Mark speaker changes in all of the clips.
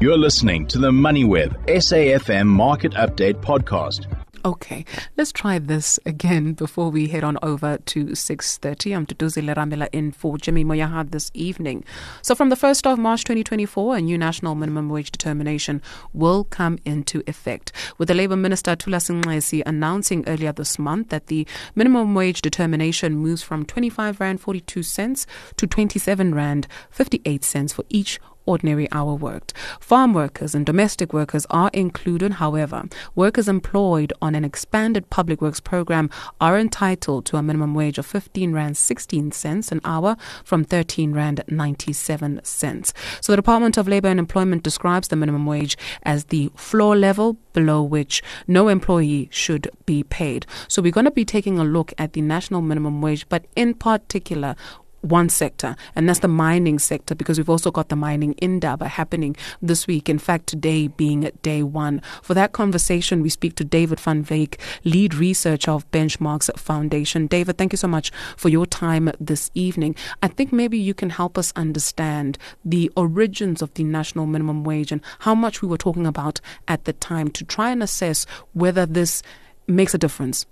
Speaker 1: You're listening to the MoneyWeb SAFM Market Update Podcast.
Speaker 2: Okay, let's try this again before we head on over to 6.30. I'm Tutuzi Leramela in for Jimmy Moyaha this evening. So from the 1st of March 2024, a new national minimum wage determination will come into effect, with the Labour Minister Thulas Nxesi announcing earlier this month that the minimum wage determination moves from 25 Rand 42 cents to 27 Rand 58 cents for each ordinary hour worked. Farm workers and domestic workers are included, however. Workers employed on an expanded public works program are entitled to a minimum wage of 15 Rand 16 cents an hour from 13 Rand 97 cents. So the Department of Labour and Employment describes the minimum wage as the floor level below which no employee should be paid. So we're going to be taking a look at the national minimum wage, but in particular, one sector, and that's the mining sector, because we've also got the mining in indaba happening this week. In fact, today being day one. For that conversation, we speak to David van Wyk, lead researcher of Bench Marks Foundation. David, thank you so much for your time this evening. I think maybe you can help us understand the origins of the national minimum wage and how much we were talking about at the time to try and assess whether this makes a difference.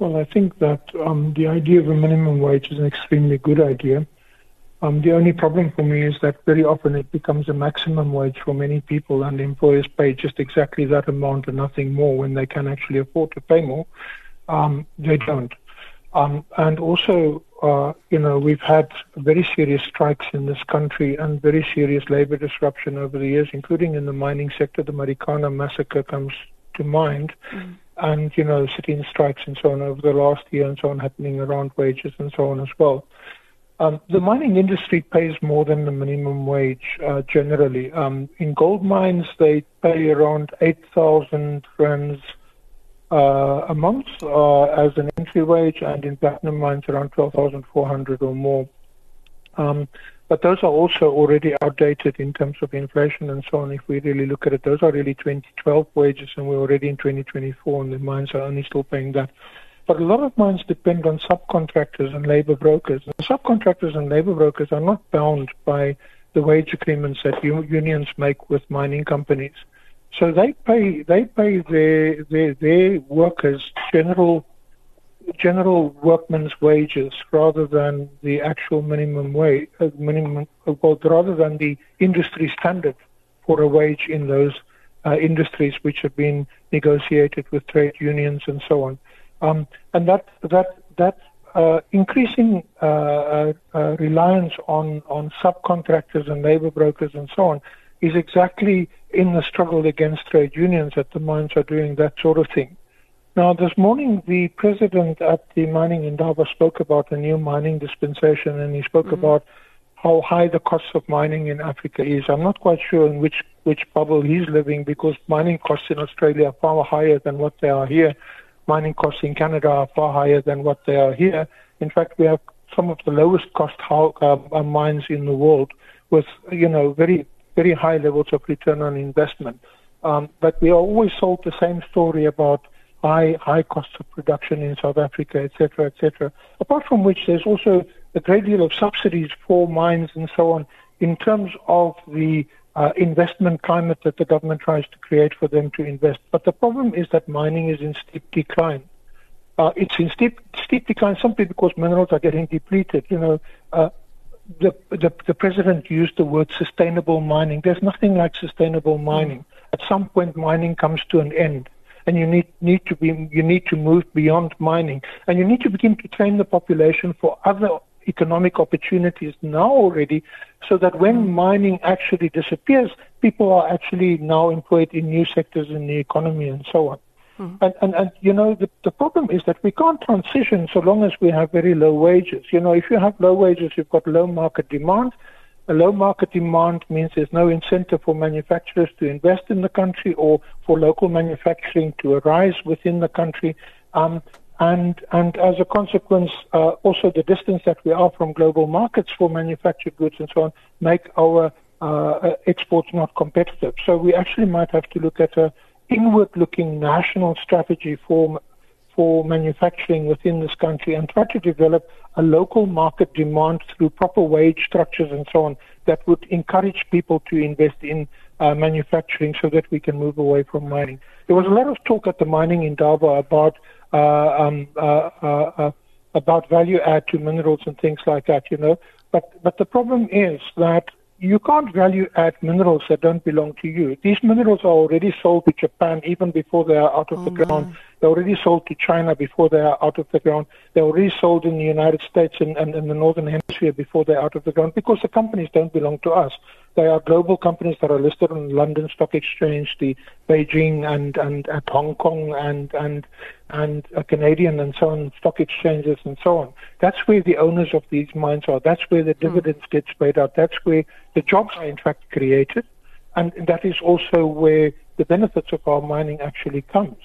Speaker 3: Well, I think that um, the idea of a minimum wage is an extremely good idea. Um, the only problem for me is that very often it becomes a maximum wage for many people, and employers pay just exactly that amount and nothing more when they can actually afford to pay more. Um, they don't. Um, and also, uh, you know, we've had very serious strikes in this country and very serious labor disruption over the years, including in the mining sector. The Marikana massacre comes to mind. Mm and you know sitting strikes and so on over the last year and so on happening around wages and so on as well. Um, the mining industry pays more than the minimum wage uh, generally. Um, in gold mines, they pay around 8,000 rands uh, a month uh, as an entry wage, and in platinum mines, around 12,400 or more. Um, but those are also already outdated in terms of inflation and so on. If we really look at it, those are really 2012 wages, and we're already in 2024, and the mines are only still paying that. But a lot of mines depend on subcontractors and labor brokers. And subcontractors and labor brokers are not bound by the wage agreements that unions make with mining companies. So they pay they pay their their, their workers general general workmen's wages rather than the actual minimum wage, uh, minimum, uh, well, rather than the industry standard for a wage in those uh, industries which have been negotiated with trade unions and so on. Um, and that that that uh, increasing uh, uh, reliance on on subcontractors and labor brokers and so on is exactly in the struggle against trade unions that the mines are doing that sort of thing. Now, this morning, the president at the mining indaba spoke about a new mining dispensation, and he spoke mm-hmm. about how high the cost of mining in Africa is. I'm not quite sure in which, which bubble he's living because mining costs in Australia are far higher than what they are here. Mining costs in Canada are far higher than what they are here. In fact, we have some of the lowest cost uh, mines in the world with, you know, very, very high levels of return on investment. Um, but we are always sold the same story about high high costs of production in South Africa, etc., etc. Apart from which, there's also a great deal of subsidies for mines and so on in terms of the uh, investment climate that the government tries to create for them to invest. But the problem is that mining is in steep decline. Uh, it's in steep steep decline simply because minerals are getting depleted. You know, uh, the, the the president used the word sustainable mining. There's nothing like sustainable mining. At some point, mining comes to an end and you need, need to be you need to move beyond mining. And you need to begin to train the population for other economic opportunities now already so that when mining actually disappears people are actually now employed in new sectors in the economy and so on. Mm. and, and and you know the, the problem is that we can't transition so long as we have very low wages. You know if you have low wages you've got low market demand a low market demand means there's no incentive for manufacturers to invest in the country or for local manufacturing to arise within the country. Um, and, and as a consequence, uh, also the distance that we are from global markets for manufactured goods and so on make our uh, exports not competitive. So we actually might have to look at a inward-looking national strategy for for manufacturing within this country and try to develop a local market demand through proper wage structures and so on that would encourage people to invest in uh, manufacturing so that we can move away from mining. There was a lot of talk at the mining Indaba about uh, um, uh, uh, uh, about value add to minerals and things like that, you know. But but the problem is that you can't value add minerals that don't belong to you. These minerals are already sold to Japan even before they are out of oh the ground. They're already sold to China before they are out of the ground. They're already sold in the United States and, and in the Northern Hemisphere before they're out of the ground because the companies don't belong to us. They are global companies that are listed on London Stock Exchange, the Beijing and, and at Hong Kong and, and, and a Canadian and so on stock exchanges and so on. That's where the owners of these mines are. That's where the hmm. dividends mm. get paid out. That's where the jobs are in fact created. And that is also where the benefits of our mining actually comes.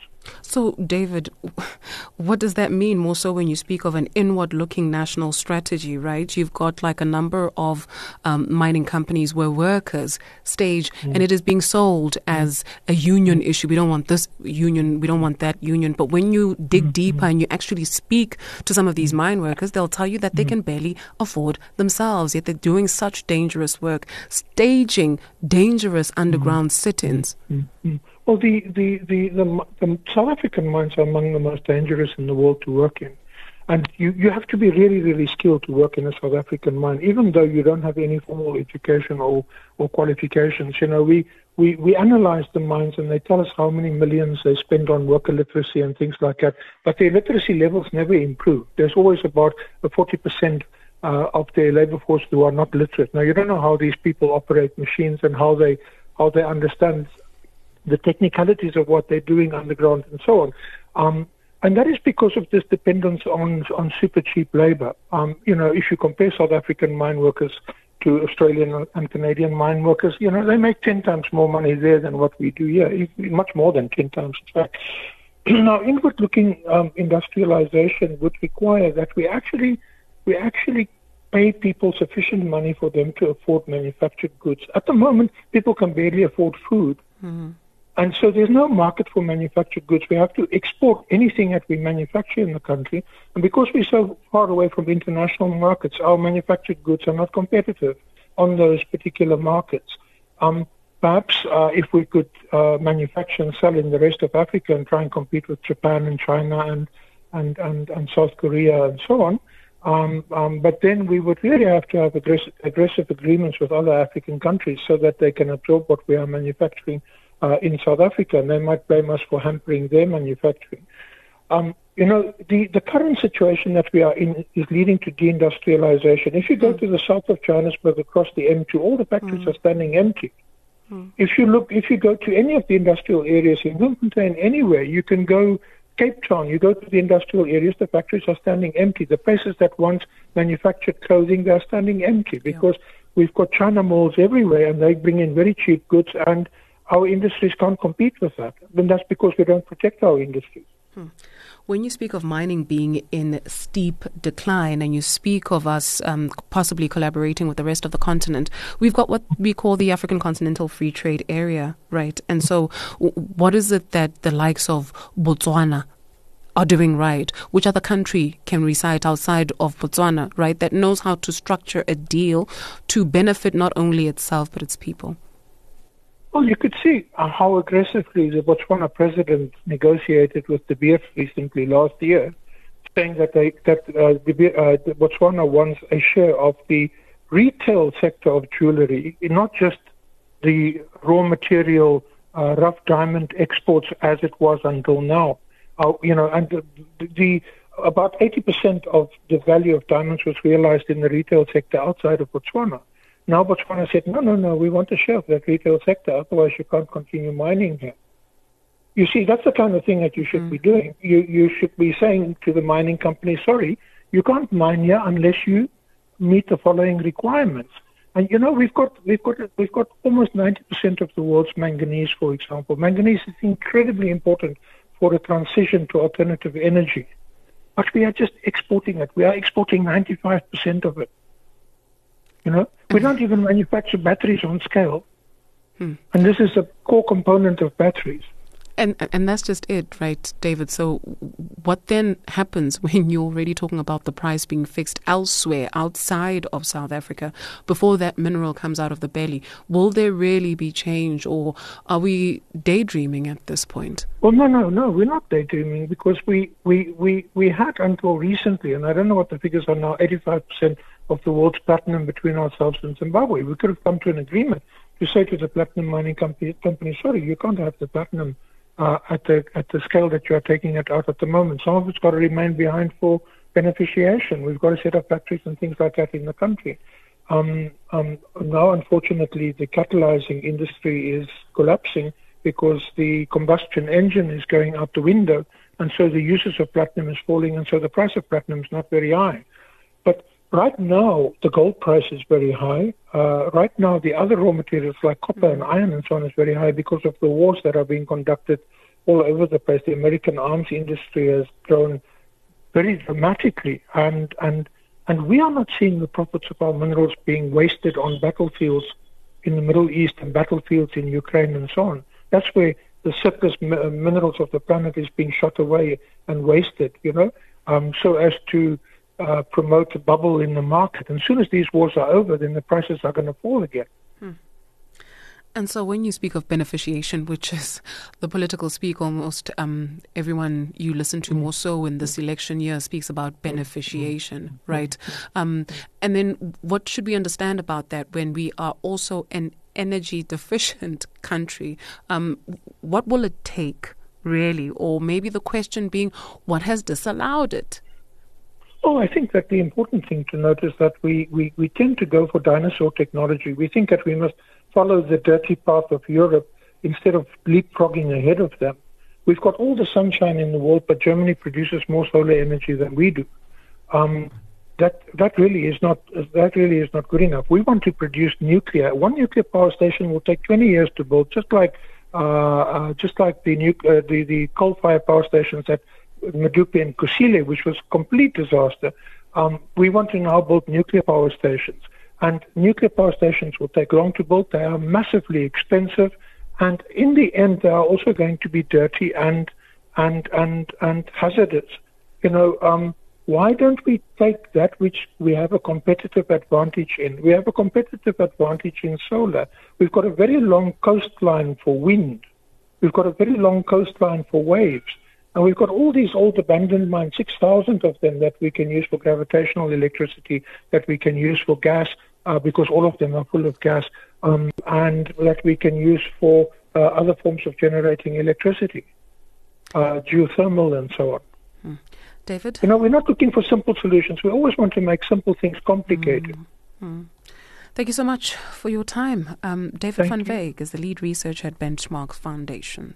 Speaker 2: So, David, what does that mean more so when you speak of an inward looking national strategy, right? You've got like a number of um, mining companies where workers stage mm. and it is being sold as a union mm. issue. We don't want this union, we don't want that union. But when you dig mm. deeper and you actually speak to some of these mm. mine workers, they'll tell you that they mm. can barely afford themselves, yet they're doing such dangerous work, staging dangerous underground sit ins.
Speaker 3: Well, the, the, the, the, South African mines are among the most dangerous in the world to work in. And you, you have to be really, really skilled to work in a South African mine, even though you don't have any formal education or, or qualifications. You know, we, we, we analyze the mines and they tell us how many millions they spend on worker literacy and things like that. But their literacy levels never improve. There's always about a 40% uh, of their labor force who are not literate. Now, you don't know how these people operate machines and how they, how they understand the technicalities of what they're doing underground and so on. Um, and that is because of this dependence on on super cheap labor. Um, you know, if you compare South African mine workers to Australian and Canadian mine workers, you know, they make 10 times more money there than what we do here, much more than 10 times, in fact. now, inward-looking um, industrialization would require that we actually we actually pay people sufficient money for them to afford manufactured goods. At the moment, people can barely afford food. Mm-hmm. And so there's no market for manufactured goods. We have to export anything that we manufacture in the country. And because we're so far away from international markets, our manufactured goods are not competitive on those particular markets. Um, perhaps uh, if we could uh, manufacture and sell in the rest of Africa and try and compete with Japan and China and, and, and, and South Korea and so on, um, um, but then we would really have to have aggressive, aggressive agreements with other African countries so that they can absorb what we are manufacturing uh, in South Africa, and they might blame us for hampering their manufacturing. Um, you know, the, the current situation that we are in is leading to deindustrialization. If you go mm. to the south of Johannesburg across the M2, all the factories mm. are standing empty. Mm. If you look, if you go to any of the industrial areas in Bloemfontein, anywhere, you can go Cape Town, you go to the industrial areas, the factories are standing empty. The places that once manufactured clothing, they're standing empty because yeah. we've got China malls everywhere and they bring in very cheap goods and our industries can't compete with that. And that's because we don't protect our industries. Hmm.
Speaker 2: When you speak of mining being in steep decline and you speak of us um, possibly collaborating with the rest of the continent, we've got what we call the African Continental Free Trade Area, right? And so, what is it that the likes of Botswana are doing right? Which other country can recite outside of Botswana, right, that knows how to structure a deal to benefit not only itself but its people?
Speaker 3: Well, you could see how aggressively the Botswana president negotiated with De Beers recently last year, saying that they, that uh, De uh, Botswana wants a share of the retail sector of jewelry, not just the raw material uh, rough diamond exports as it was until now. Uh, you know, and the, the about 80% of the value of diamonds was realized in the retail sector outside of Botswana. Now Botswana said, no, no, no, we want to share that retail sector, otherwise you can't continue mining here. You see, that's the kind of thing that you should mm. be doing. You, you should be saying to the mining company, sorry, you can't mine here unless you meet the following requirements. And you know, we've got we've got we've got almost 90% of the world's manganese, for example. Manganese is incredibly important for the transition to alternative energy, but we are just exporting it. We are exporting 95% of it. You know, we don't even manufacture batteries on scale. Hmm. And this is a core component of batteries.
Speaker 2: And and that's just it, right, David? So what then happens when you're already talking about the price being fixed elsewhere outside of South Africa before that mineral comes out of the belly? Will there really be change or are we daydreaming at this point?
Speaker 3: Well no no no, we're not daydreaming because we we, we, we had until recently and I don't know what the figures are now, eighty five percent of the world's platinum between ourselves and Zimbabwe. We could have come to an agreement to say to the platinum mining company, company sorry, you can't have the platinum uh, at the at the scale that you are taking it out at the moment. Some of it's got to remain behind for beneficiation. We've got to set up factories and things like that in the country. Um, um, now, unfortunately, the catalyzing industry is collapsing because the combustion engine is going out the window, and so the uses of platinum is falling, and so the price of platinum is not very high. But Right now, the gold price is very high. Uh, right now, the other raw materials like copper and iron and so on is very high because of the wars that are being conducted all over the place. The American arms industry has grown very dramatically, and and and we are not seeing the profits of our minerals being wasted on battlefields in the Middle East and battlefields in Ukraine and so on. That's where the surplus minerals of the planet is being shot away and wasted. You know, um, so as to uh, promote a bubble in the market. And as soon as these wars are over, then the prices are going to fall again. Hmm.
Speaker 2: And so, when you speak of beneficiation, which is the political speak, almost um, everyone you listen to more so in this election year speaks about beneficiation, right? Um, and then, what should we understand about that when we are also an energy deficient country? Um, what will it take, really? Or maybe the question being, what has disallowed it?
Speaker 3: Oh, I think that the important thing to note is that we, we, we tend to go for dinosaur technology. We think that we must follow the dirty path of Europe instead of leapfrogging ahead of them. We've got all the sunshine in the world, but Germany produces more solar energy than we do. Um, that that really is not that really is not good enough. We want to produce nuclear. One nuclear power station will take 20 years to build, just like uh, uh, just like the, nu- uh, the the coal-fired power stations that Medupi and Kusile, which was complete disaster, um, we want to now build nuclear power stations. And nuclear power stations will take long to build. They are massively expensive. And in the end, they are also going to be dirty and, and, and, and hazardous. You know, um, why don't we take that which we have a competitive advantage in? We have a competitive advantage in solar. We've got a very long coastline for wind. We've got a very long coastline for waves. And we've got all these old abandoned mines, 6,000 of them that we can use for gravitational electricity, that we can use for gas, uh, because all of them are full of gas, um, and that we can use for uh, other forms of generating electricity, uh, geothermal and so on.
Speaker 2: Hmm. David?
Speaker 3: You know, we're not looking for simple solutions. We always want to make simple things complicated.
Speaker 2: Hmm. Thank you so much for your time. Um, David Thank van Wyk is the lead researcher at Benchmark Foundation.